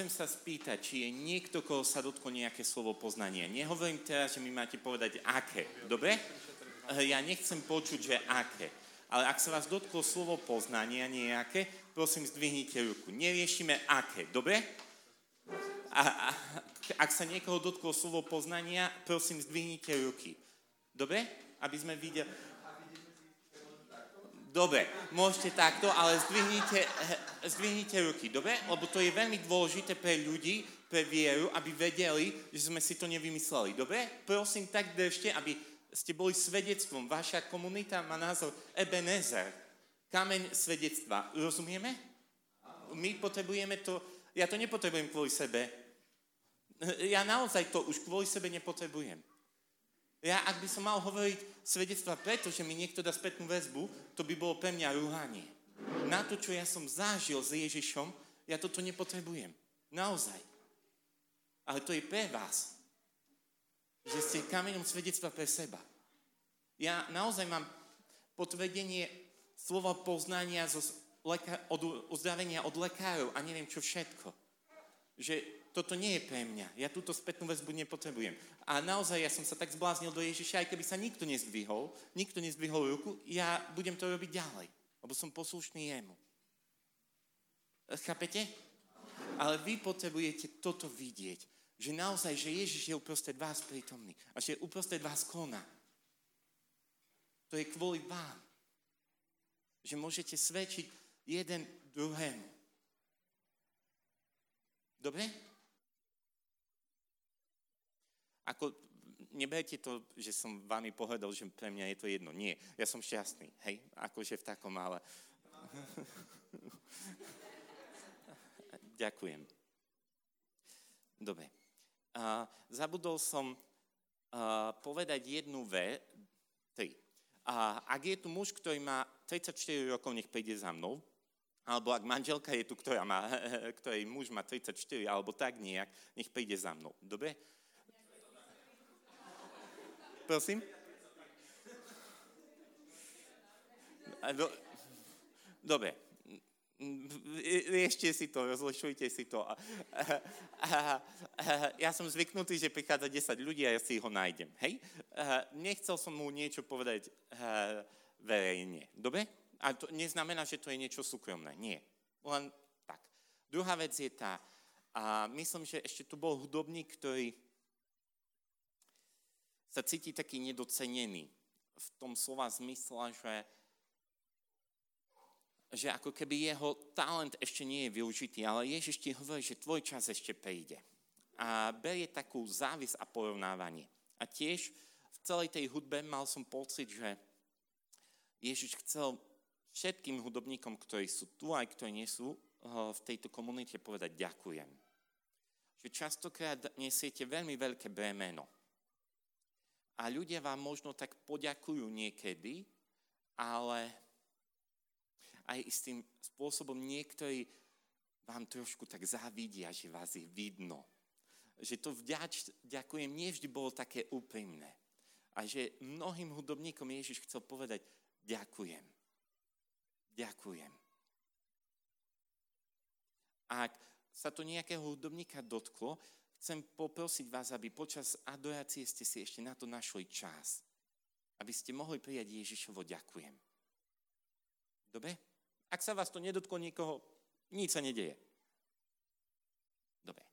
chcem sa spýtať, či je niekto, koho sa dotklo nejaké slovo poznania. Nehovorím teraz, že mi máte povedať aké. Dobre? Ja nechcem počuť, že aké. Ale ak sa vás dotklo slovo poznania nejaké, prosím, zdvihnite ruku. Neriešime aké. Dobre? A, a ak sa niekoho dotklo slovo poznania, prosím, zdvihnite ruky. Dobre? Aby sme videli... Dobre, môžete takto, ale zdvihnite, zdvihnite ruky, dobre? Lebo to je veľmi dôležité pre ľudí, pre vieru, aby vedeli, že sme si to nevymysleli, dobre? Prosím, tak držte, aby ste boli svedectvom. Vaša komunita má názov Ebenezer, kameň svedectva. Rozumieme? My potrebujeme to, ja to nepotrebujem kvôli sebe. Ja naozaj to už kvôli sebe nepotrebujem. Ja, ak by som mal hovoriť svedectva preto, že mi niekto dá spätnú väzbu, to by bolo pre mňa rúhanie. Na to, čo ja som zažil s Ježišom, ja toto nepotrebujem. Naozaj. Ale to je pre vás. Že ste kameňom svedectva pre seba. Ja naozaj mám potvrdenie slova poznania zo leka- od uzdravenia od lekárov a neviem čo všetko. Že toto nie je pre mňa. Ja túto spätnú väzbu nepotrebujem. A naozaj ja som sa tak zbláznil do Ježiša, aj keby sa nikto nezdvihol, nikto nezdvihol ruku, ja budem to robiť ďalej, lebo som poslušný jemu. Chápete? Ale vy potrebujete toto vidieť, že naozaj, že Ježiš je uprostred vás prítomný a že uprostred vás koná. To je kvôli vám. Že môžete svedčiť jeden druhému. Dobre? Ako, neberte to, že som vami pohľadal, že pre mňa je to jedno. Nie, ja som šťastný, hej, akože v takom, ale... Ďakujem. Dobre. A, zabudol som a, povedať jednu ve, tri. A, ak je tu muž, ktorý má 34 rokov, nech príde za mnou, alebo ak manželka je tu, ktorá má, ktorej muž má 34, alebo tak nejak, nech príde za mnou. Dobre? Prosím? Do, dobre. Riešte si to, rozlišujte si to. Ja som zvyknutý, že prichádza 10 ľudí a ja si ho nájdem. Hej? Nechcel som mu niečo povedať verejne. Dobre? A to neznamená, že to je niečo súkromné. Nie. Len tak. Druhá vec je tá, a myslím, že ešte tu bol hudobník, ktorý sa cíti taký nedocenený v tom slova zmysle, že, že ako keby jeho talent ešte nie je využitý, ale Ježiš ti hovorí, že tvoj čas ešte prejde. A berie takú závis a porovnávanie. A tiež v celej tej hudbe mal som pocit, že Ježiš chcel všetkým hudobníkom, ktorí sú tu aj ktorí nie sú v tejto komunite povedať ďakujem. Že častokrát nesiete veľmi veľké bremeno a ľudia vám možno tak poďakujú niekedy, ale aj istým spôsobom niektorí vám trošku tak závidia, že vás je vidno. Že to vďač, ďakujem, nevždy bolo také úprimné. A že mnohým hudobníkom Ježiš chcel povedať, ďakujem. Ďakujem. Ak sa to nejakého hudobníka dotklo, chcem poprosiť vás, aby počas adorácie ste si ešte na to našli čas. Aby ste mohli prijať Ježišovo ďakujem. Dobre? Ak sa vás to nedotklo nikoho, nič sa nedeje. Dobre.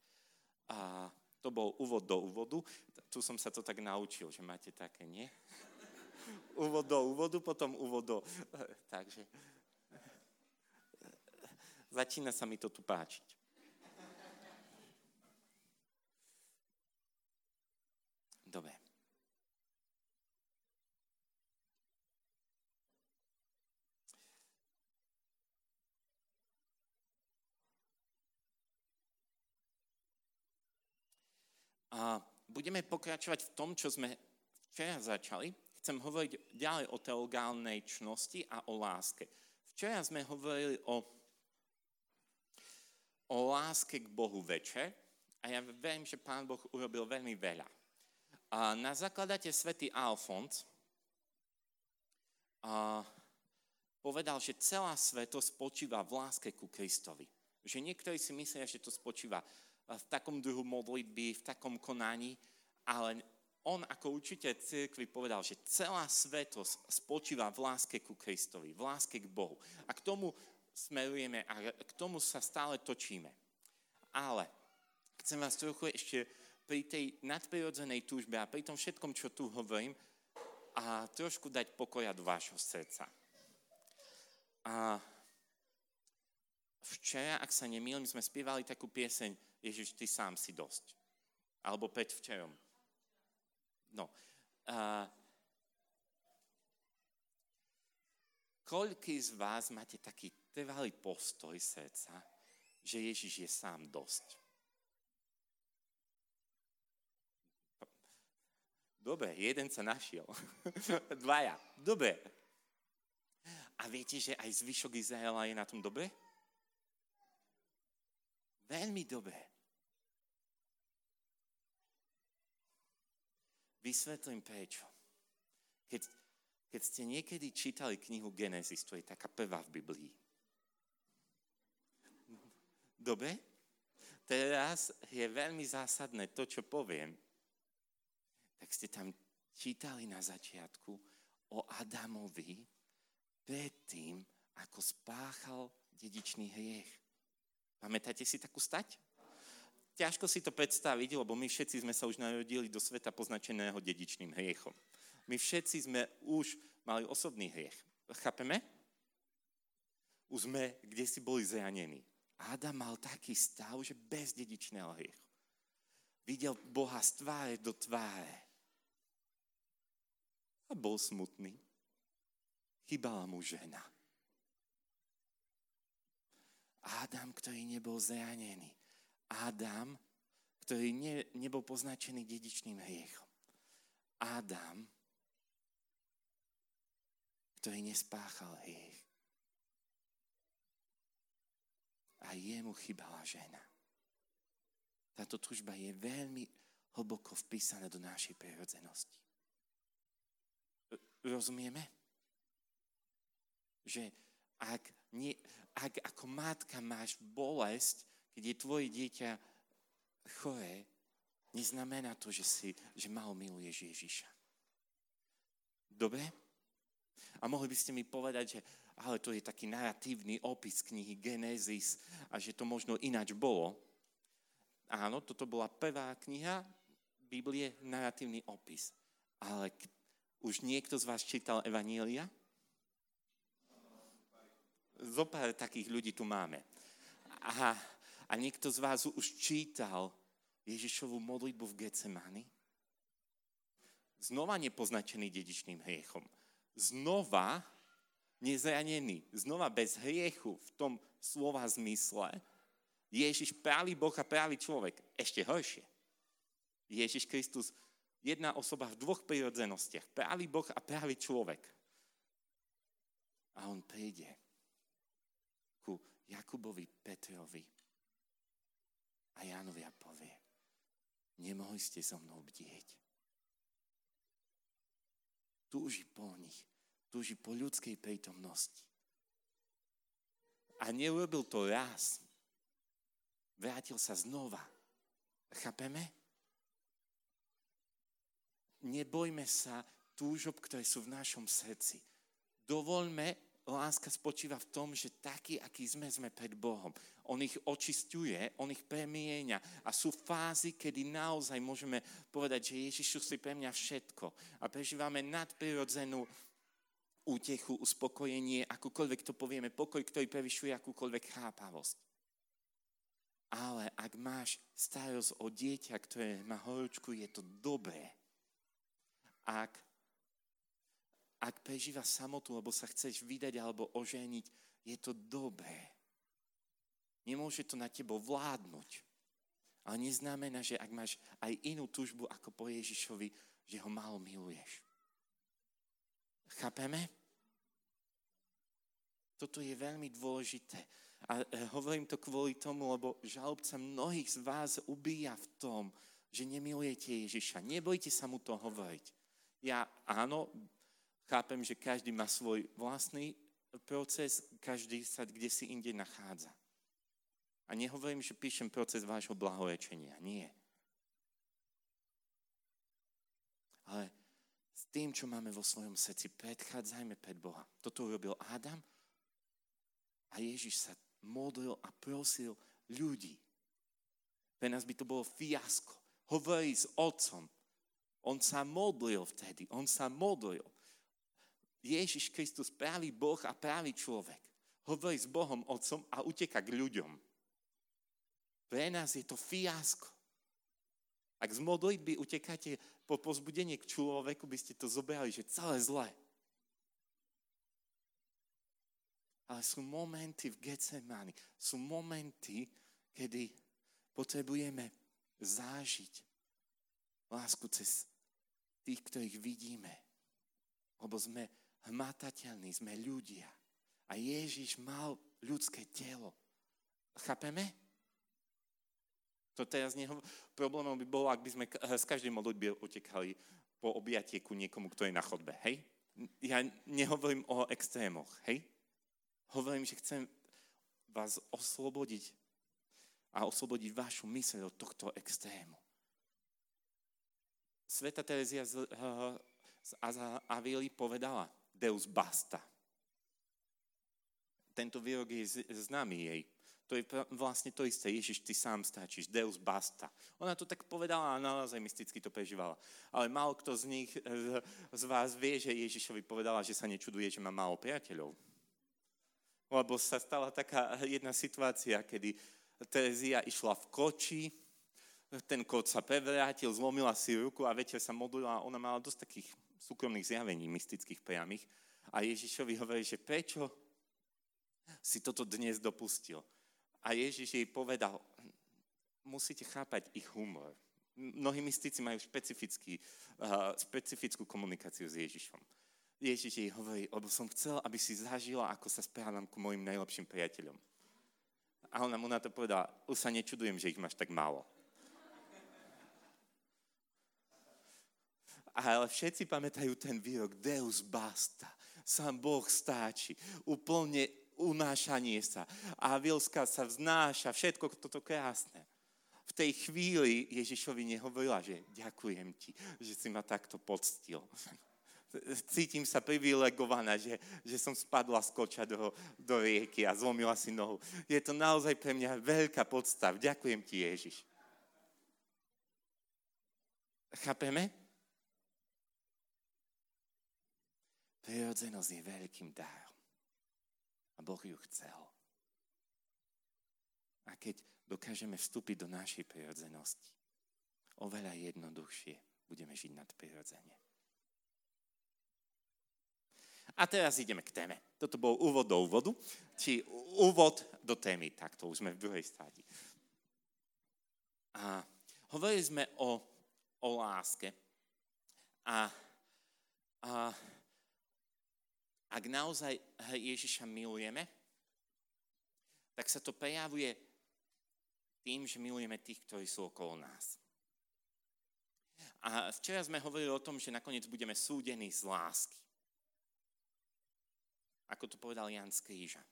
A to bol úvod do úvodu. Tu som sa to tak naučil, že máte také, nie? úvod do úvodu, potom úvod do... Takže... Začína sa mi to tu páčiť. Dobre. A budeme pokračovať v tom, čo sme včera začali. Chcem hovoriť ďalej o teologálnej čnosti a o láske. Včera sme hovorili o, o láske k Bohu večer a ja verím, že Pán Boh urobil veľmi veľa. A na zakladateľ svätý Alfons a povedal, že celá svetosť spočíva v láske ku Kristovi. Že niektorí si myslia, že to spočíva v takom druhu modlitby, v takom konaní, ale on ako učiteľ cirkvi povedal, že celá svetosť spočíva v láske ku Kristovi, v láske k Bohu. A k tomu smerujeme a k tomu sa stále točíme. Ale chcem vás trochu ešte pri tej nadprirodzenej túžbe a pri tom všetkom, čo tu hovorím, a trošku dať pokoja do vášho srdca. A včera, ak sa nemýlim, sme spievali takú pieseň Ježiš, ty sám si dosť. Alebo pred včerom. No. A, koľký z vás máte taký trvalý postoj srdca, že Ježiš je sám dosť? Dobre, jeden sa našiel. Dvaja. Dobre. A viete, že aj zvyšok Izraela je na tom dobre? Veľmi dobre. Vysvetlím prečo. Keď, keď ste niekedy čítali knihu Genesis, to je taká prvá v Biblii. Dobre? Teraz je veľmi zásadné to, čo poviem tak ste tam čítali na začiatku o Adamovi predtým, ako spáchal dedičný hriech. Pamätáte si takú stať? Ťažko si to predstaviť, lebo my všetci sme sa už narodili do sveta poznačeného dedičným hriechom. My všetci sme už mali osobný hriech. Chápeme? Už sme, kde si boli zranení. Adam mal taký stav, že bez dedičného hriechu. Videl Boha z tváre do tváre a bol smutný. Chybala mu žena. Adam, ktorý nebol zranený. Adam, ktorý ne, nebol poznačený dedičným hriechom. Adam, ktorý nespáchal hriech. A jemu chybala žena. Táto tužba je veľmi hlboko vpísaná do našej prirodzenosti. Rozumieme? Že ak, nie, ak ako matka máš bolesť, keď je tvoje dieťa choré, neznamená to, že, si, že malo miluješ Ježiša. Dobre? A mohli by ste mi povedať, že ale to je taký narratívny opis knihy Genesis a že to možno ináč bolo. Áno, toto bola prvá kniha Biblie, narratívny opis. Ale už niekto z vás čítal Evanília? Zopár takých ľudí tu máme. Aha, a niekto z vás už čítal Ježišovú modlitbu v Getsemani? Znova nepoznačený dedičným hriechom. Znova nezranený. Znova bez hriechu v tom slova zmysle. Ježiš pravý Boh a pravý človek. Ešte horšie. Ježiš Kristus jedna osoba v dvoch prirodzenostiach. Pravý Boh a pravý človek. A on príde ku Jakubovi, Petrovi a Jánovi a povie, nemohli ste so mnou bdieť. Túži po nich, túži po ľudskej prítomnosti. A neurobil to raz. Vrátil sa znova. Chápeme? nebojme sa túžob, ktoré sú v našom srdci. Dovoľme, láska spočíva v tom, že taký, aký sme, sme pred Bohom. On ich očistuje, on ich premieňa a sú fázy, kedy naozaj môžeme povedať, že Ježišu si pre mňa všetko a prežívame nadprirodzenú útechu, uspokojenie, akúkoľvek to povieme, pokoj, ktorý prevyšuje akúkoľvek chápavosť. Ale ak máš starosť o dieťa, ktoré má horúčku, je to dobré ak, ak prežíva samotu, alebo sa chceš vydať alebo oženiť, je to dobré. Nemôže to na tebo vládnuť. Ale neznamená, že ak máš aj inú tužbu ako po Ježišovi, že ho málo miluješ. Chápeme? Toto je veľmi dôležité. A e, hovorím to kvôli tomu, lebo žalobca mnohých z vás ubíja v tom, že nemilujete Ježiša. Nebojte sa mu to hovoriť. Ja áno, chápem, že každý má svoj vlastný proces, každý sa kde si inde nachádza. A nehovorím, že píšem proces vášho blahorečenia. Nie. Ale s tým, čo máme vo svojom srdci, predchádzajme pred Boha. Toto urobil Adam a Ježiš sa modlil a prosil ľudí. Pre nás by to bolo fiasko. Hovorí s otcom. On sa modlil vtedy. On sa modlil. Ježiš Kristus, pravý Boh a pravý človek. Hovorí s Bohom Otcom a uteka k ľuďom. Pre nás je to fiasko. Ak z modlitby utekáte po pozbudenie k človeku, by ste to zobrali, že celé zlé. Ale sú momenty v Getsemani, sú momenty, kedy potrebujeme zážiť lásku cez tých, ktorých vidíme. Lebo sme hmatateľní, sme ľudia. A Ježiš mal ľudské telo. Chápeme? To teraz neho... Problémom by bolo, ak by sme z každej modlitby utekali po objatie ku niekomu, kto je na chodbe, hej? Ja nehovorím o extrémoch, hej? Hovorím, že chcem vás oslobodiť a oslobodiť vašu myseľ od tohto extrému. Sveta Terezia z, z Avili povedala Deus basta. Tento výrok je známy jej. To je vlastne to isté. Ježiš, ty sám stačíš. Deus basta. Ona to tak povedala a naozaj mysticky to prežívala. Ale málo kto z nich, z vás vie, že Ježišovi povedala, že sa nečuduje, že má málo priateľov. Lebo sa stala taká jedna situácia, kedy Terezia išla v koči, ten kot sa prevrátil, zlomila si ruku a večer sa modlila ona mala dosť takých súkromných zjavení mystických priamých. A Ježišovi hovorí, že prečo si toto dnes dopustil. A Ježiš jej povedal, musíte chápať ich humor. Mnohí mystici majú špecifický, uh, specifickú komunikáciu s Ježišom. Ježiš jej hovorí, lebo som chcel, aby si zažila, ako sa správam ku mojim najlepším priateľom. A ona mu na to povedala, už sa nečudujem, že ich máš tak málo. Ale všetci pamätajú ten výrok Deus basta. Sám Boh stáči. Úplne unášanie sa. A Vilska sa vznáša, všetko toto krásne. V tej chvíli Ježišovi nehovorila, že ďakujem ti, že si ma takto poctil. Cítim sa privilegovaná, že, že som spadla z koča do, do rieky a zlomila si nohu. Je to naozaj pre mňa veľká podstav. Ďakujem ti, Ježiš. Chápeme? Prirodzenosť je veľkým darom. A Boh ju chcel. A keď dokážeme vstúpiť do našej prirodzenosti, oveľa jednoduchšie budeme žiť nad prirodzene. A teraz ideme k téme. Toto bol úvod do úvodu, či úvod do témy, tak to už sme v druhej stádi. A hovorili sme o, o láske. A, a ak naozaj Ježiša milujeme, tak sa to prejavuje tým, že milujeme tých, ktorí sú okolo nás. A včera sme hovorili o tom, že nakoniec budeme súdení z lásky. Ako to povedal Jan z Kríža.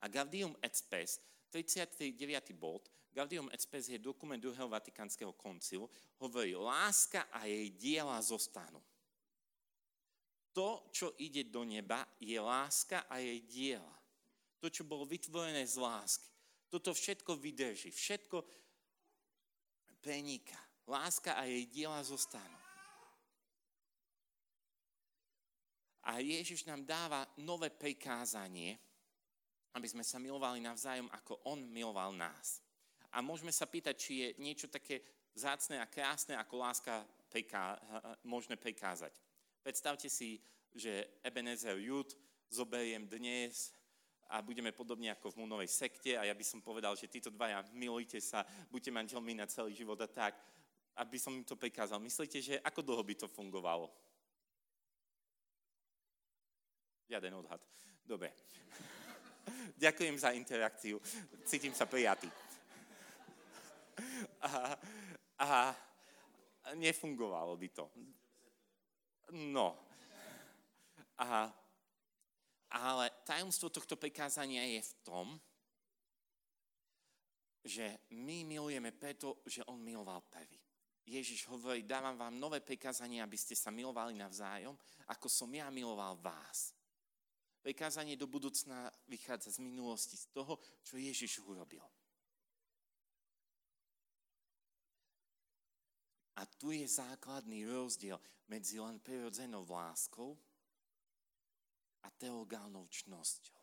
A Gaudium et Spes, 39. bod, Gaudium et Spes je dokument druhého Vatikánskeho koncilu, hovorí, láska a jej diela zostanú to, čo ide do neba, je láska a jej diela. To, čo bolo vytvorené z lásky. Toto všetko vydrží, všetko preniká. Láska a jej diela zostanú. A Ježiš nám dáva nové prikázanie, aby sme sa milovali navzájom, ako On miloval nás. A môžeme sa pýtať, či je niečo také vzácne a krásne, ako láska priká, možné prikázať. Predstavte si, že Ebenezer Jud zoberiem dnes a budeme podobne ako v Múnovej sekte a ja by som povedal, že títo dvaja milujte sa, buďte manželmi na celý život a tak, aby som im to prikázal. Myslíte, že ako dlho by to fungovalo? Žiaden odhad. Dobre. Ďakujem za interakciu. Cítim sa prijatý. A, a nefungovalo by to. No. A, ale tajomstvo tohto prikázania je v tom, že my milujeme preto, že on miloval prvý. Ježiš hovorí, dávam vám nové prikázanie, aby ste sa milovali navzájom, ako som ja miloval vás. Prikázanie do budúcna vychádza z minulosti, z toho, čo Ježiš urobil. A tu je základný rozdiel medzi len prirodzenou láskou a teologálnou čnosťou.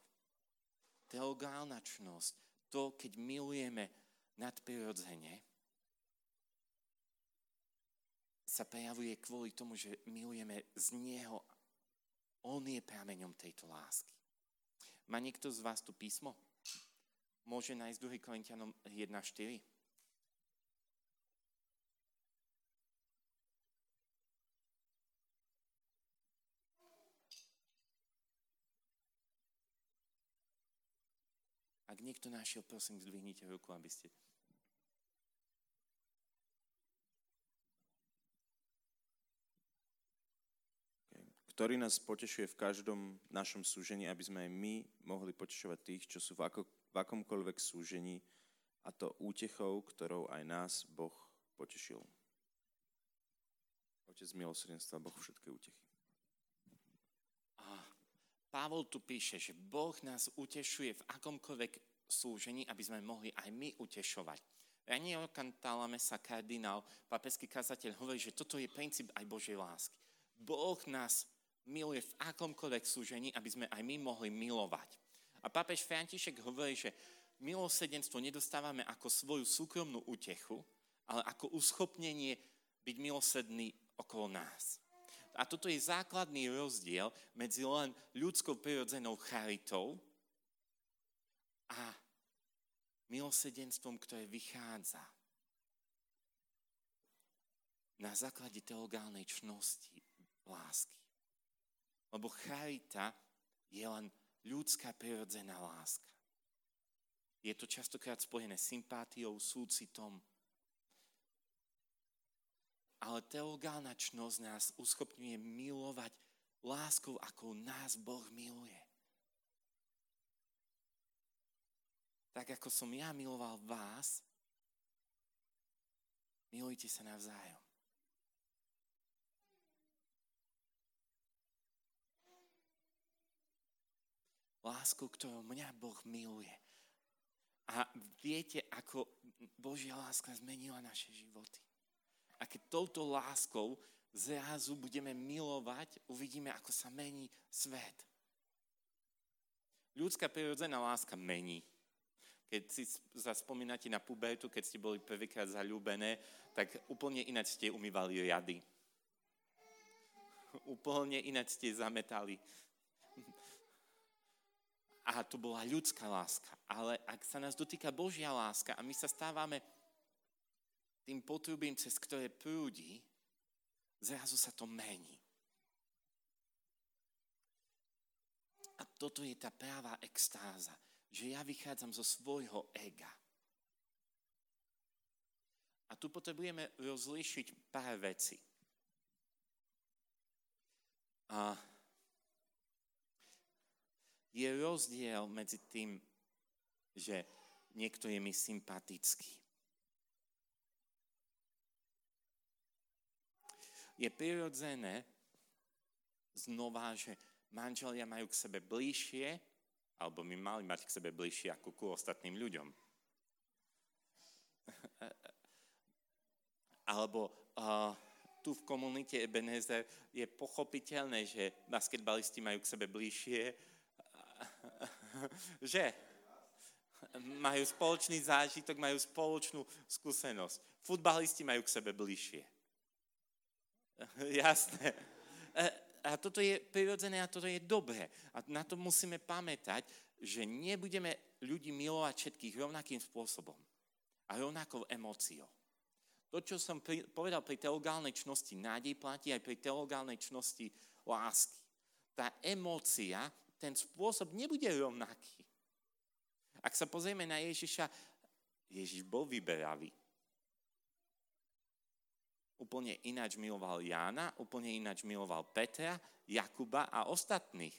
Teologálna čnosť, to, keď milujeme nadprirodzene, sa prejavuje kvôli tomu, že milujeme z Neho. On je prameňom tejto lásky. Má niekto z vás tu písmo? Môže nájsť 2 Korintianom 1.4? Niekto našiel, prosím, zdvihnite ruku, aby ste... ktorý nás potešuje v každom našom súžení, aby sme aj my mohli potešovať tých, čo sú v, ako, v akomkoľvek súžení, a to útechou, ktorou aj nás Boh potešil. Otec milosrdenstva, Boh všetké útechy. Pavol tu píše, že Boh nás utešuje v akomkoľvek súžení, aby sme mohli aj my utešovať. Raniel Cantálame sa kardinál, papeský kazateľ, hovorí, že toto je princíp aj Božej lásky. Boh nás miluje v akomkoľvek súžení, aby sme aj my mohli milovať. A pápež František hovorí, že milosedenstvo nedostávame ako svoju súkromnú útechu, ale ako uschopnenie byť milosedný okolo nás. A toto je základný rozdiel medzi len ľudskou prirodzenou charitou a milosedenstvom, ktoré vychádza na základe teologálnej čnosti lásky. Lebo charita je len ľudská prirodzená láska. Je to častokrát spojené sympátiou, súcitom, ale teologálna čnosť nás uschopňuje milovať láskou, ako nás Boh miluje. Tak ako som ja miloval vás, milujte sa navzájom. Lásku, ktorou mňa Boh miluje. A viete, ako Božia láska zmenila naše životy. A keď touto láskou zrazu budeme milovať, uvidíme, ako sa mení svet. Ľudská prirodzená láska mení. Keď si zaspomínate na pubertu, keď ste boli prvýkrát zalúbené, tak úplne ináč ste umývali riady. Úplne ináč ste zametali. A to bola ľudská láska. Ale ak sa nás dotýka Božia láska a my sa stávame tým potrubím, cez ktoré prúdi, zrazu sa to mení. A toto je tá práva extáza, že ja vychádzam zo svojho ega. A tu potrebujeme rozlíšiť pár vecí. A je rozdiel medzi tým, že niekto je mi sympatický je prirodzené znova, že manželia majú k sebe bližšie, alebo my mali mať k sebe bližšie ako ku ostatným ľuďom. alebo uh, tu v komunite Ebenezer je pochopiteľné, že basketbalisti majú k sebe bližšie, že majú spoločný zážitok, majú spoločnú skúsenosť. Futbalisti majú k sebe bližšie. Jasné. A toto je prirodzené a toto je dobré. A na to musíme pamätať, že nebudeme ľudí milovať všetkých rovnakým spôsobom a rovnakou emóciou. To, čo som pri, povedal pri teologálnej čnosti nádej, platí aj pri teologálnej čnosti lásky. Tá emócia, ten spôsob nebude rovnaký. Ak sa pozrieme na Ježiša, Ježiš bol vyberavý úplne ináč miloval Jána, úplne ináč miloval Petra, Jakuba a ostatných.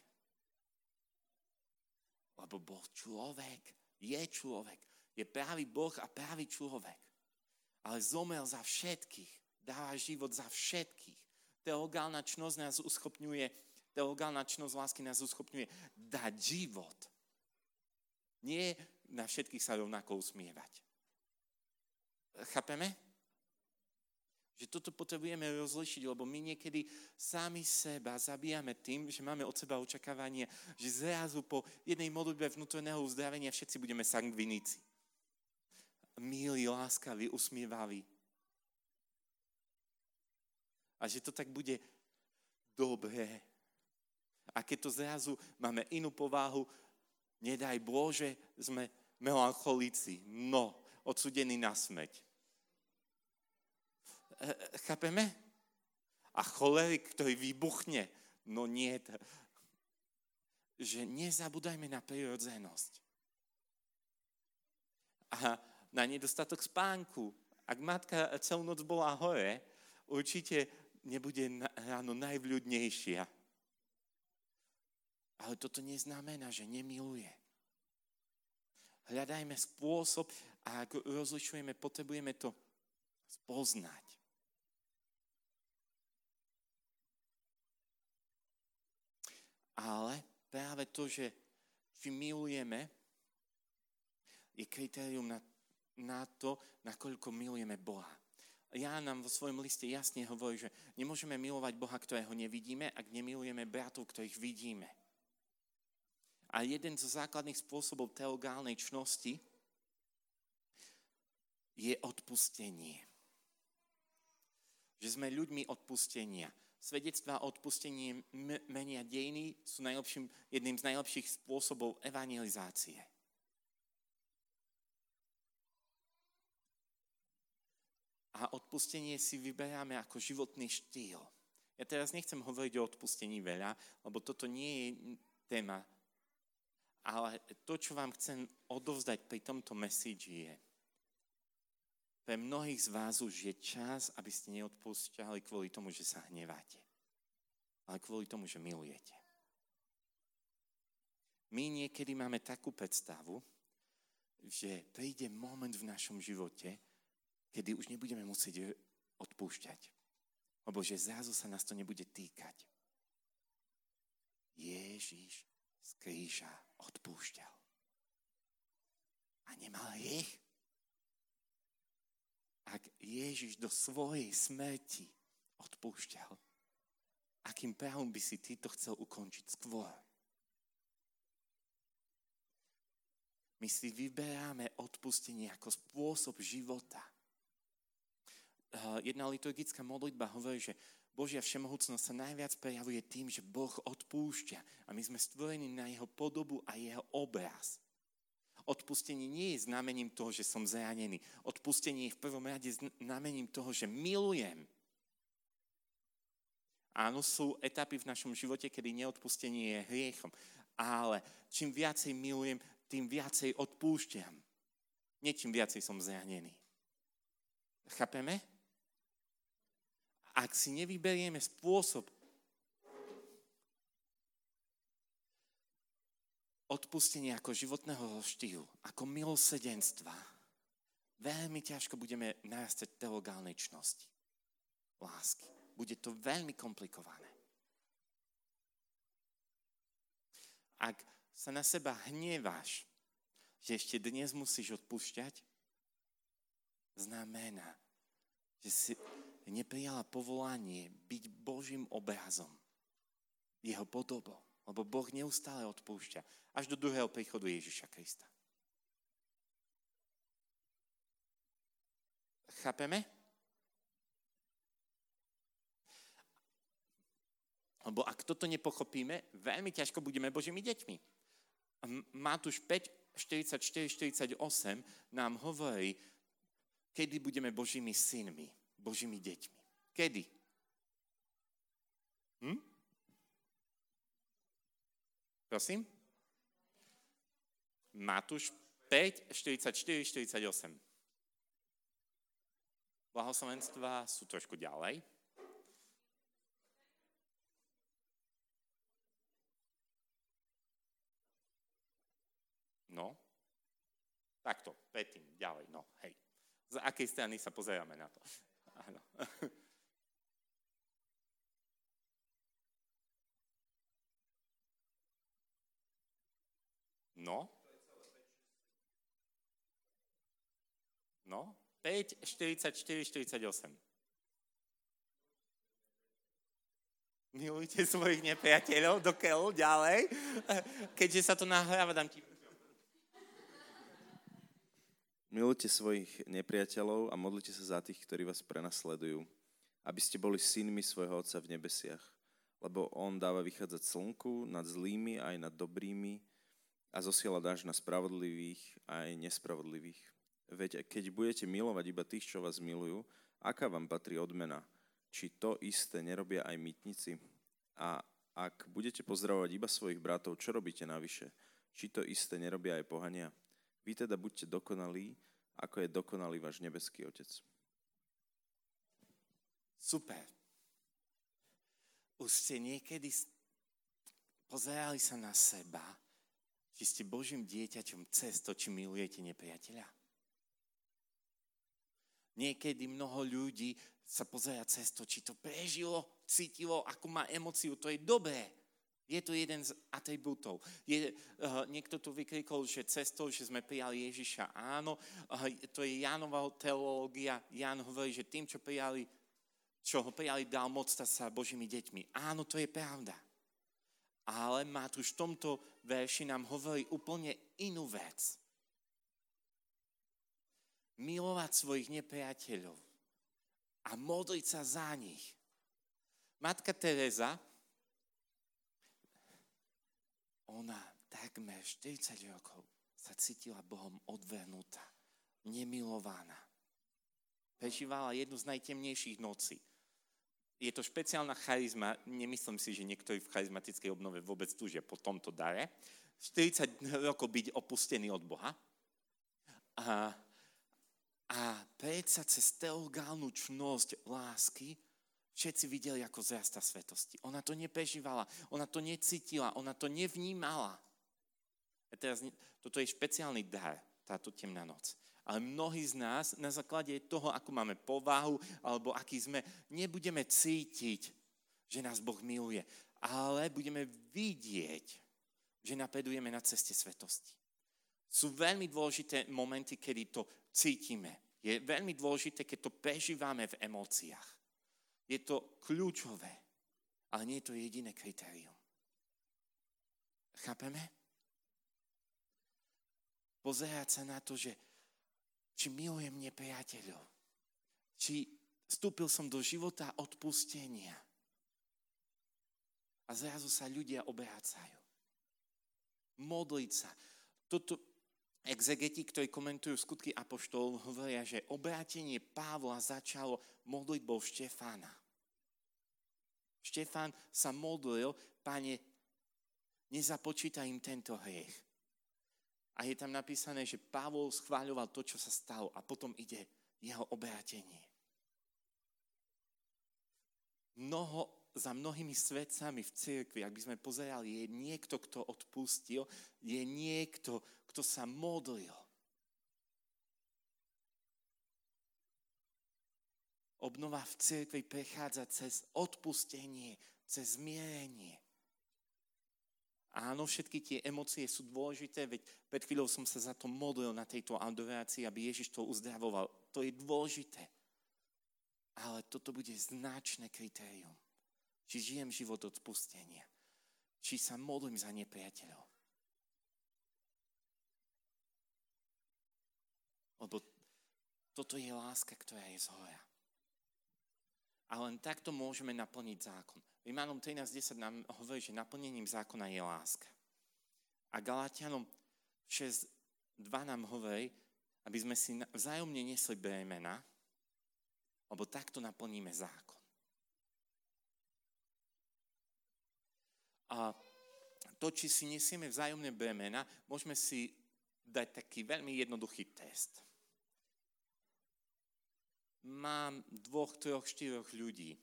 Lebo bol človek, je človek. je pravý Boh a pravý človek. Ale zomrel za všetkých. Dáva život za všetkých. Teologálna čnosť nás uschopňuje, teologálna čnosť lásky nás uschopňuje dať život. Nie na všetkých sa rovnako usmievať. Chápeme? Že toto potrebujeme rozlišiť, lebo my niekedy sami seba zabíjame tým, že máme od seba očakávanie, že zrazu po jednej modlitbe vnútorného uzdravenia všetci budeme sangviníci. Milí, láskaví, usmievaví. A že to tak bude dobré. A keď to zrazu máme inú povahu, nedaj Bože, sme melancholíci, no, odsudení na smrť. E, chápeme? A cholerik, ktorý vybuchne, no nie. Že nezabúdajme na prirodzenosť. A na nedostatok spánku. Ak matka celú noc bola hore, určite nebude ráno najvľudnejšia. Ale toto neznamená, že nemiluje. Hľadajme spôsob a ak rozlišujeme, potrebujeme to spoznať. Ale práve to, že či milujeme, je kritérium na, na to, nakoľko milujeme Boha. Ja nám vo svojom liste jasne hovorí, že nemôžeme milovať Boha, ktorého nevidíme, ak nemilujeme bratov, ktorých vidíme. A jeden zo základných spôsobov teologálnej čnosti je odpustenie. Že sme ľuďmi odpustenia svedectvá o odpustení menia dejiny sú jedným z najlepších spôsobov evangelizácie. A odpustenie si vyberáme ako životný štýl. Ja teraz nechcem hovoriť o odpustení veľa, lebo toto nie je téma. Ale to, čo vám chcem odovzdať pri tomto message je, pre mnohých z vás už je čas, aby ste neodpúšťali kvôli tomu, že sa hneváte. Ale kvôli tomu, že milujete. My niekedy máme takú predstavu, že príde moment v našom živote, kedy už nebudeme musieť odpúšťať. Lebo že zrazu sa nás to nebude týkať. Ježiš z kríža odpúšťal. A nemal ich ak Ježiš do svojej smrti odpúšťal, akým právom by si ty to chcel ukončiť skôr? My si vyberáme odpustenie ako spôsob života. Eh, jedna liturgická modlitba hovorí, že Božia všemohúcnosť sa najviac prejavuje tým, že Boh odpúšťa a my sme stvorení na jeho podobu a jeho obraz. Odpustenie nie je znamením toho, že som zranený. Odpustenie je v prvom rade znamením toho, že milujem. Áno, sú etapy v našom živote, kedy neodpustenie je hriechom. Ale čím viacej milujem, tým viacej odpúšťam. Nie čím viacej som zranený. Chápeme? Ak si nevyberieme spôsob, odpustenie ako životného štýlu, ako milosedenstva, veľmi ťažko budeme narastať teologálnej čnosti. Lásky. Bude to veľmi komplikované. Ak sa na seba hneváš, že ešte dnes musíš odpúšťať, znamená, že si neprijala povolanie byť Božím obrazom, jeho podobou. Lebo Boh neustále odpúšťa. Až do druhého príchodu Ježiša Krista. Chápeme? Lebo ak toto nepochopíme, veľmi ťažko budeme Božími deťmi. Matúš 5, 44, 48 nám hovorí, kedy budeme Božími synmi, Božími deťmi. Kedy? Hm? Prosím? Matúš 5, 44, 48. Blahoslovenstva sú trošku ďalej. No, takto. predtým, ďalej, no, hej. Z akej strany sa pozeráme na to? Áno. No? No? 5, 44, 48. Milujte svojich nepriateľov do keľu, ďalej. Keďže sa to nahráva, dám ti... Milujte svojich nepriateľov a modlite sa za tých, ktorí vás prenasledujú, aby ste boli synmi svojho Otca v nebesiach, lebo On dáva vychádzať slnku nad zlými aj nad dobrými a zosiela dáž na spravodlivých aj nespravodlivých. Veď keď budete milovať iba tých, čo vás milujú, aká vám patrí odmena? či to isté nerobia aj mytnici? A ak budete pozdravovať iba svojich bratov, čo robíte navyše? Či to isté nerobia aj pohania? Vy teda buďte dokonalí, ako je dokonalý váš nebeský Otec. Super. Už ste niekedy pozerali sa na seba, či ste Božím dieťaťom cez to, či milujete nepriateľa? Niekedy mnoho ľudí sa pozerá cez to, či to prežilo, cítilo, ako má emociu, to je dobré. Je to jeden z atribútov. Je, uh, niekto tu vykrikol, že cestou, že sme prijali Ježiša. Áno, uh, to je Jánova teológia. Ján hovorí, že tým, čo prijali, čo ho prijali, dal moc sa Božími deťmi. Áno, to je pravda. Ale Matúš v tomto verši nám hovorí úplne inú vec. Milovať svojich nepriateľov a modliť sa za nich. Matka Teresa, ona takmer 40 rokov sa cítila Bohom odvernutá, nemilovaná. Prežívala jednu z najtemnejších nocí. Je to špeciálna charizma, nemyslím si, že niektorí v charizmatickej obnove vôbec túžia po tomto dare. 40 rokov byť opustený od Boha. A a predsa cez teologálnu čnosť lásky všetci videli, ako zrasta svetosti. Ona to neprežívala, ona to necítila, ona to nevnímala. A teraz, toto je špeciálny dar, táto temná noc. Ale mnohí z nás na základe toho, ako máme povahu alebo aký sme, nebudeme cítiť, že nás Boh miluje, ale budeme vidieť, že napredujeme na ceste svetosti. Sú veľmi dôležité momenty, kedy to cítime. Je veľmi dôležité, keď to prežívame v emóciách. Je to kľúčové, ale nie je to jediné kritérium. Chápeme? Pozerať sa na to, že či milujem nepriateľov, či vstúpil som do života odpustenia a zrazu sa ľudia obracajú. Modliť sa. Toto, exegeti, ktorí komentujú skutky Apoštol, hovoria, že obrátenie Pavla začalo modlitbou Štefána. Štefán sa modlil, pane, nezapočítaj im tento hriech. A je tam napísané, že Pavol schváľoval to, čo sa stalo a potom ide jeho obrátenie. Mnoho, za mnohými svetcami v cirkvi, ak by sme pozerali, je niekto, kto odpustil, je niekto, kto sa modlil. Obnova v cirkvi prechádza cez odpustenie, cez zmierenie. Áno, všetky tie emócie sú dôležité, veď pred chvíľou som sa za to modlil na tejto adorácii, aby Ježiš to uzdravoval. To je dôležité. Ale toto bude značné kritérium. Či žijem život odpustenia. Či sa modlím za nepriateľov. Lebo toto je láska, ktorá je z hora. A len takto môžeme naplniť zákon. V Imánom 13.10 nám hovorí, že naplnením zákona je láska. A Galatianom 6.2 nám hovorí, aby sme si vzájomne nesli bremena, lebo takto naplníme zákon. A to, či si nesieme vzájomné bremena, môžeme si dať taký veľmi jednoduchý test mám dvoch, troch, štyroch ľudí,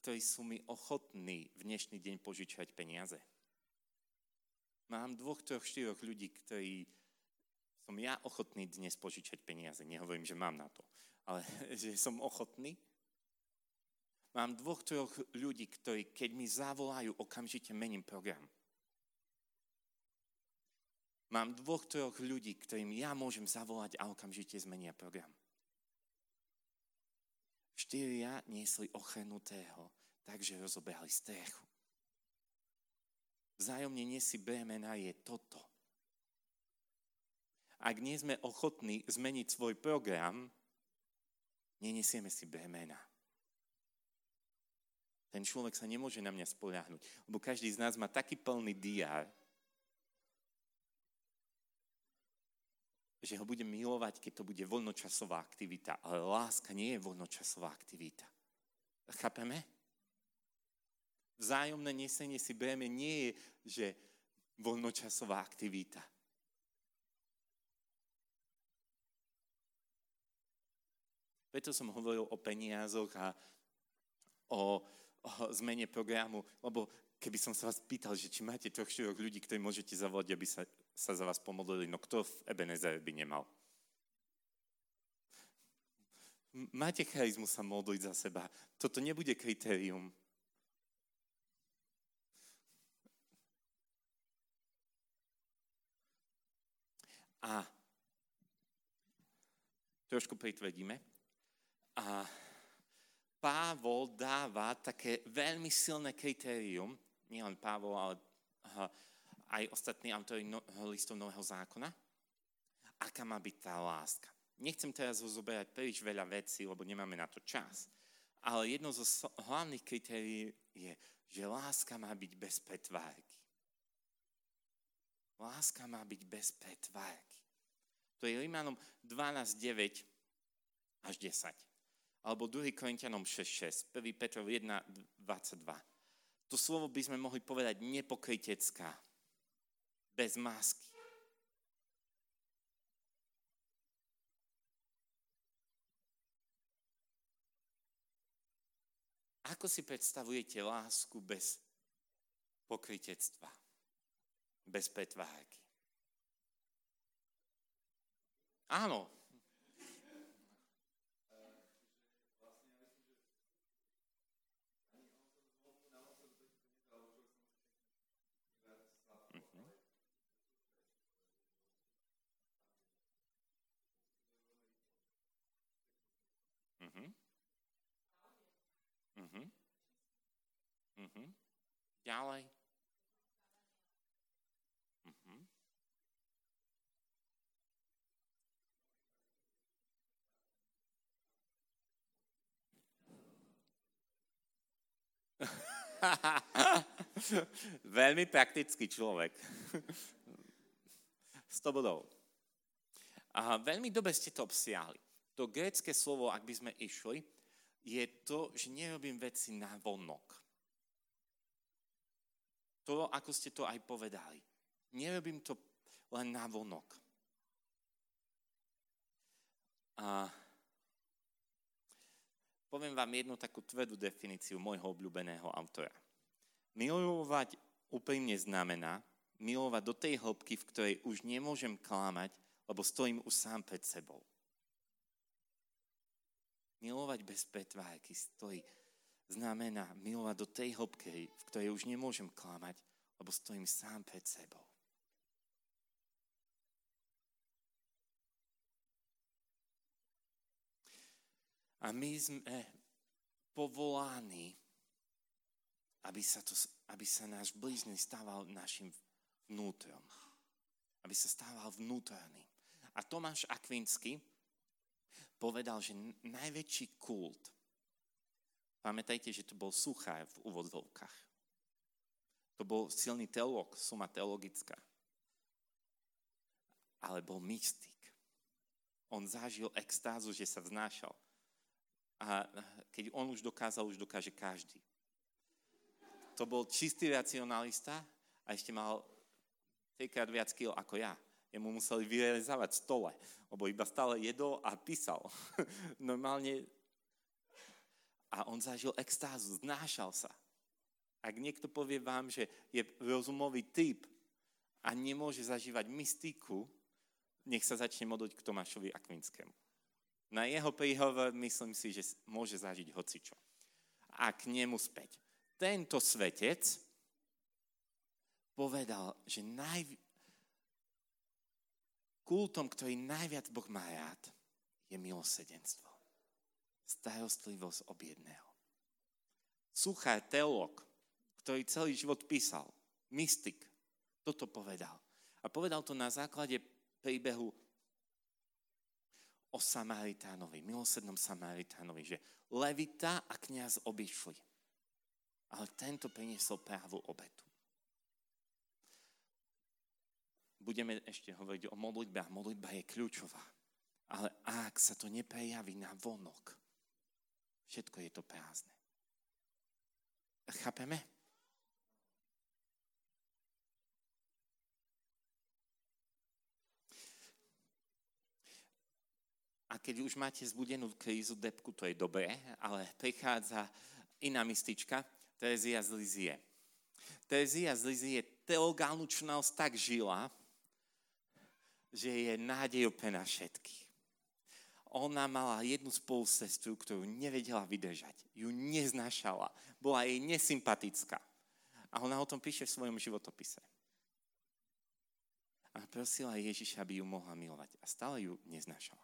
ktorí sú mi ochotní v dnešný deň požičať peniaze. Mám dvoch, troch, štyroch ľudí, ktorí som ja ochotný dnes požičať peniaze. Nehovorím, že mám na to, ale že som ochotný. Mám dvoch, troch ľudí, ktorí, keď mi zavolajú, okamžite mením program. Mám dvoch, troch ľudí, ktorým ja môžem zavolať a okamžite zmenia program. Štyria niesli ochrnutého, takže rozobehali strechu. Vzájomne nesi bremena je toto. Ak nie sme ochotní zmeniť svoj program, nenesieme si bremena. Ten človek sa nemôže na mňa spoľahnúť, lebo každý z nás má taký plný diár, že ho budem milovať, keď to bude voľnočasová aktivita. Ale láska nie je voľnočasová aktivita. Chápeme? Vzájomné nesenie si breme nie je, že voľnočasová aktivita. Preto som hovoril o peniazoch a o, o zmene programu, lebo keby som sa vás pýtal, že či máte troch štyroch ľudí, ktorí môžete zavolať, aby sa sa za vás pomodlili, no kto v Ebenezer by nemal? Máte charizmu sa modliť za seba. Toto nebude kritérium. A trošku pritvrdíme. A Pávol dáva také veľmi silné kritérium, nielen Pávol, ale aj ostatní autory no, listov Nového zákona, aká má byť tá láska. Nechcem teraz rozoberať príliš veľa vecí, lebo nemáme na to čas. Ale jedno zo hlavných kritérií je, že láska má byť bez pretvárky. Láska má byť bez pretvárky. To je Rímanom 12, 9 až 10. Alebo 2 Korintianom 6, 6, 1 Petrov 1, 22. To slovo by sme mohli povedať nepokrytecká bez masky. Ako si predstavujete lásku bez pokrytectva, bez pretvárky? Áno, Uh-huh. Ďalej. Uh-huh. Veľmi praktický človek. 100 bodov. A veľmi dobre ste to obsiahli. To grécké slovo, ak by sme išli, je to, že nerobím veci na vonok. To, ako ste to aj povedali. Nerobím to len na vonok. A poviem vám jednu takú tvrdú definíciu môjho obľúbeného autora. Milovať úprimne znamená milovať do tej hĺbky, v ktorej už nemôžem klamať, lebo stojím už sám pred sebou. Milovať bez pretvárky stojí znamená milovať do tej hĺbky, v ktorej už nemôžem klamať, lebo stojím sám pred sebou. A my sme povolaní, aby sa, to, aby sa náš blízny stával našim vnútrom. Aby sa stával vnútorný. A Tomáš Akvinsky povedal, že najväčší kult Pamätajte, že to bol suchá v úvodzovkách. To bol silný teológ, suma teologická. Ale bol mystik. On zažil extázu, že sa vznášal. A keď on už dokázal, už dokáže každý. To bol čistý racionalista a ešte mal trikrát viac kil ako ja. Jemu museli vyrezávať stole, lebo iba stále jedol a písal. Normálne a on zažil extázu, znášal sa. Ak niekto povie vám, že je rozumový typ a nemôže zažívať mystiku, nech sa začne modliť k Tomášovi Akvinskému. Na jeho príhovor myslím si, že môže zažiť hocičo. A k nemu späť. Tento svetec povedal, že naj... kultom, ktorý najviac Boh má rád, je milosedenstvo. Starostlivosť o biedného. Suchár teolog, ktorý celý život písal, mystik, toto povedal. A povedal to na základe príbehu o Samaritánovi, milosednom Samaritánovi, že Levita a kniaz obišli. Ale tento priniesol právu obetu. Budeme ešte hovoriť o modlitbe a modlitba je kľúčová. Ale ak sa to neprejaví na vonok, všetko je to prázdne. Chápeme? A keď už máte zbudenú krízu, depku, to je dobré, ale prichádza iná mistička, Terezia z Lizie. Terezia z Lizie teologálnu činnosť tak žila, že je nádejou pre nás všetkých. Ona mala jednu spolusestru, ktorú nevedela vydržať. Ju neznášala. Bola jej nesympatická. A ona o tom píše v svojom životopise. A prosila Ježiša, aby ju mohla milovať. A stále ju neznášala.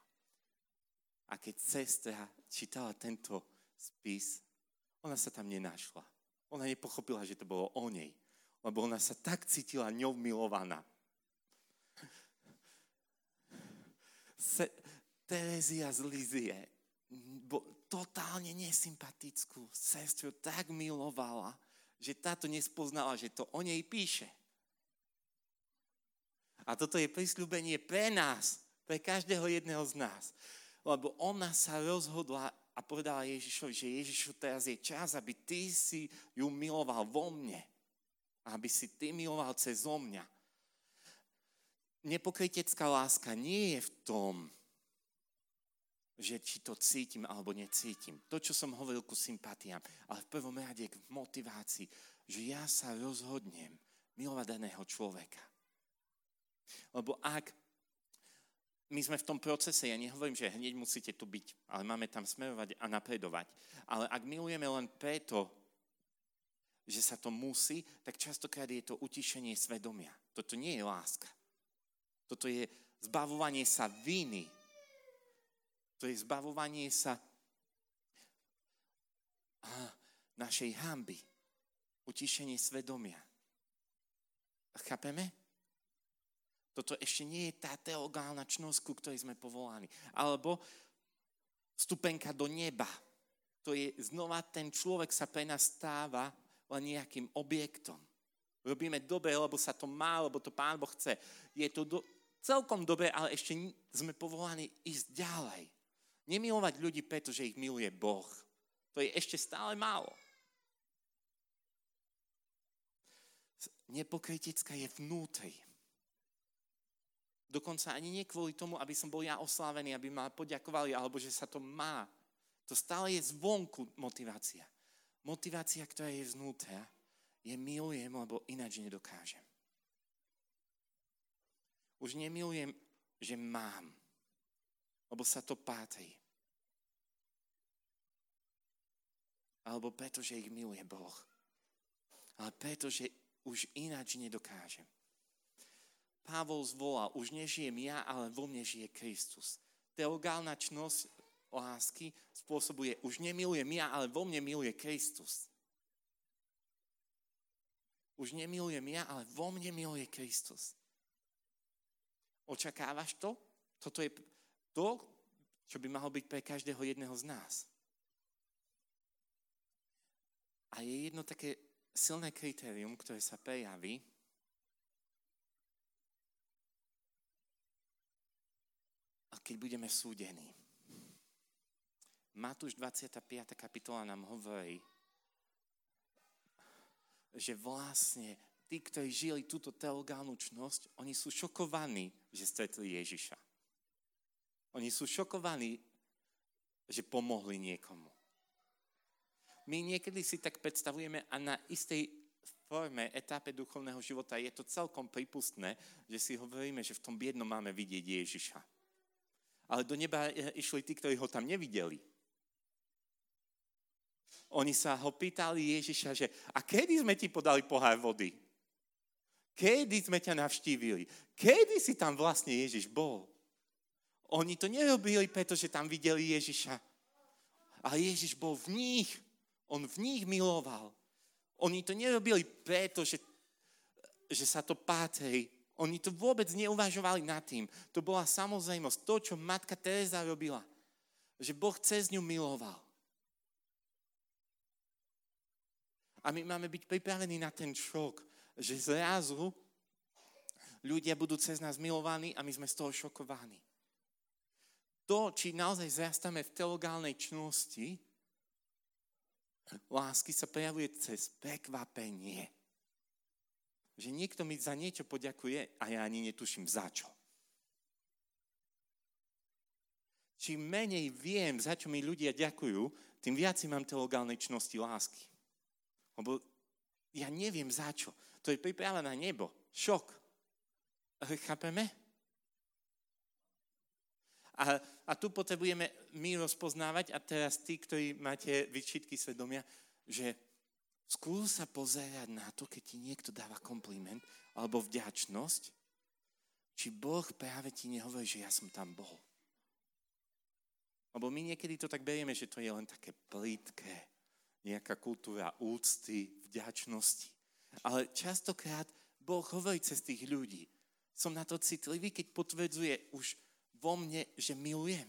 A keď sestra čítala tento spis, ona sa tam nenašla. Ona nepochopila, že to bolo o nej. Lebo ona sa tak cítila ňou milovaná. Se, Terezia z Lizie bo, totálne nesympatickú sestru tak milovala, že táto nespoznala, že to o nej píše. A toto je prisľúbenie pre nás, pre každého jedného z nás lebo ona sa rozhodla a povedala Ježišovi, že Ježišu, teraz je čas, aby ty si ju miloval vo mne. Aby si ty miloval cez mňa. Nepokrytecká láska nie je v tom, že či to cítim alebo necítim. To, čo som hovoril ku sympatiám, ale v prvom rade k motivácii, že ja sa rozhodnem milovať daného človeka. Lebo ak my sme v tom procese, ja nehovorím, že hneď musíte tu byť, ale máme tam smerovať a napredovať. Ale ak milujeme len preto, že sa to musí, tak častokrát je to utišenie svedomia. Toto nie je láska. Toto je zbavovanie sa viny. To je zbavovanie sa našej hamby. Utišenie svedomia. Chápeme? Toto ešte nie je tá teologálna čnosť, ku ktorej sme povolaní. Alebo stupenka do neba. To je znova ten človek sa pre nás stáva len nejakým objektom. Robíme dobre, lebo sa to má, lebo to Pán Boh chce. Je to do, celkom dobre, ale ešte sme povolaní ísť ďalej. Nemilovať ľudí, pretože ich miluje Boh. To je ešte stále málo. Nepokritická je vnútri. Dokonca ani nie kvôli tomu, aby som bol ja oslávený, aby ma poďakovali, alebo že sa to má. To stále je zvonku motivácia. Motivácia, ktorá je znútra, je milujem, lebo ináč nedokážem. Už nemilujem, že mám, lebo sa to pátri. Alebo preto, že ich miluje Boh. Ale preto, že už ináč nedokážem. Pavol zvolal, už nežijem ja, ale vo mne žije Kristus. Teologálna čnosť lásky spôsobuje, už nemilujem ja, ale vo mne miluje Kristus. Už nemilujem ja, ale vo mne miluje Kristus. Očakávaš to? Toto je to, čo by malo byť pre každého jedného z nás. A je jedno také silné kritérium, ktoré sa prejaví, keď budeme súdení. Matúš 25. kapitola nám hovorí, že vlastne tí, ktorí žili túto teologálnu čnosť, oni sú šokovaní, že stretli Ježiša. Oni sú šokovaní, že pomohli niekomu. My niekedy si tak predstavujeme a na istej forme, etape duchovného života je to celkom prípustné, že si hovoríme, že v tom biednom máme vidieť Ježiša. Ale do neba išli tí, ktorí ho tam nevideli. Oni sa ho pýtali Ježiša, že a kedy sme ti podali pohár vody? Kedy sme ťa navštívili? Kedy si tam vlastne Ježiš bol? Oni to nerobili, pretože tam videli Ježiša. Ale Ježiš bol v nich. On v nich miloval. Oni to nerobili preto, že, že sa to pátri. Oni to vôbec neuvažovali nad tým. To bola samozrejmosť. To, čo matka Teresa robila. Že Boh cez ňu miloval. A my máme byť pripravení na ten šok, že zrazu ľudia budú cez nás milovaní a my sme z toho šokovaní. To, či naozaj zrastáme v teologálnej čnosti, lásky sa prejavuje cez prekvapenie. Že niekto mi za niečo poďakuje a ja ani netuším za čo. Čím menej viem, za čo mi ľudia ďakujú, tým viac mám teologálnej čnosti lásky. Lebo ja neviem za čo. To je pripravené nebo. Šok. Chápeme? A, a tu potrebujeme my rozpoznávať, a teraz tí, ktorí máte vyčitky svedomia, že skús sa pozerať na to, keď ti niekto dáva kompliment alebo vďačnosť, či Boh práve ti nehovorí, že ja som tam bol. Lebo my niekedy to tak berieme, že to je len také plítke, nejaká kultúra úcty, vďačnosti. Ale častokrát Boh hovorí cez tých ľudí. Som na to citlivý, keď potvrdzuje už vo mne, že milujem.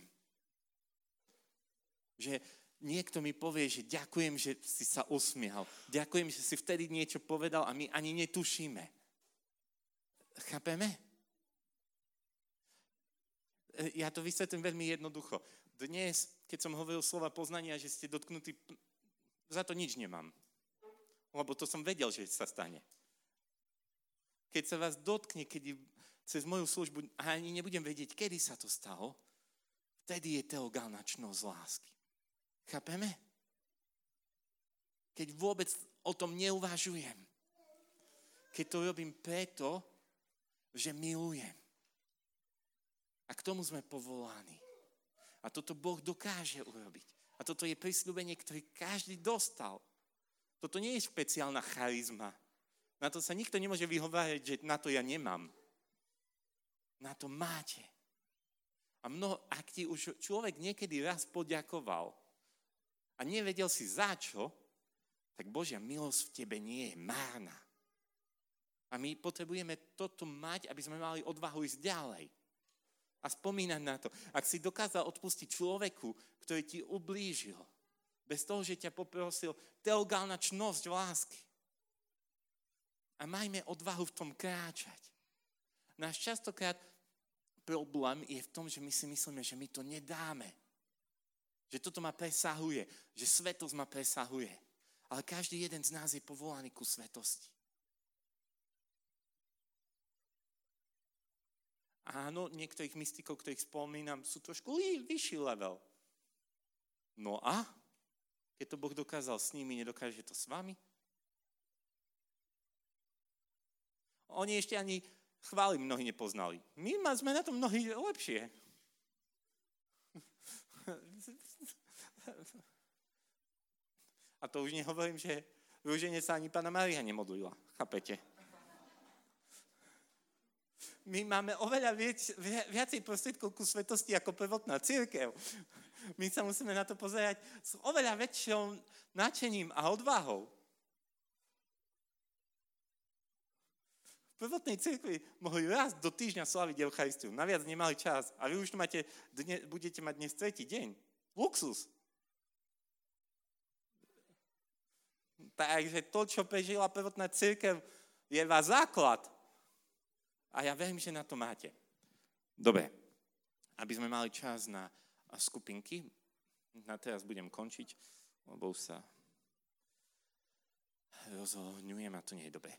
Že niekto mi povie, že ďakujem, že si sa usmial. Ďakujem, že si vtedy niečo povedal a my ani netušíme. Chápeme? E, ja to vysvetlím veľmi jednoducho. Dnes, keď som hovoril slova poznania, že ste dotknutí, za to nič nemám. Lebo to som vedel, že sa stane. Keď sa vás dotkne, keď cez moju službu a ani nebudem vedieť, kedy sa to stalo, vtedy je teogálna čnosť lásky. Chápeme? Keď vôbec o tom neuvažujem. Keď to robím preto, že milujem. A k tomu sme povolaní. A toto Boh dokáže urobiť. A toto je prisľúbenie, ktoré každý dostal. Toto nie je špeciálna charizma. Na to sa nikto nemôže vyhovárať, že na to ja nemám na to máte. A mnoho, ak ti už človek niekedy raz poďakoval a nevedel si za čo, tak Božia milosť v tebe nie je márna. A my potrebujeme toto mať, aby sme mali odvahu ísť ďalej. A spomínať na to. Ak si dokázal odpustiť človeku, ktorý ti ublížil, bez toho, že ťa poprosil, teogálna čnosť lásky. A majme odvahu v tom kráčať. Náš častokrát problém je v tom, že my si myslíme, že my to nedáme. Že toto ma presahuje, že svetosť ma presahuje. Ale každý jeden z nás je povolaný ku svetosti. Áno, niektorých mystikov, ktorých spomínam, sú trošku vyšší level. No a? Keď to Boh dokázal s nimi, nedokáže to s vami? Oni ešte ani chvály mnohí nepoznali. My sme na tom mnohí lepšie. A to už nehovorím, že rúženie sa ani pána Maria nemodlila. Chápete? My máme oveľa viac, viacej prostriedkov ku svetosti ako prvotná církev. My sa musíme na to pozerať s oveľa väčšou nadšením a odvahou. prvotnej cirkvi mohli raz do týždňa slaviť Eucharistiu. Naviac nemali čas. A vy už tu máte, dne, budete mať dnes tretí deň. Luxus. Takže to, čo prežila prvotná církev, je vás základ. A ja verím, že na to máte. Dobre. Aby sme mali čas na skupinky, na teraz budem končiť, lebo sa rozhodňujem a to nie je dobré.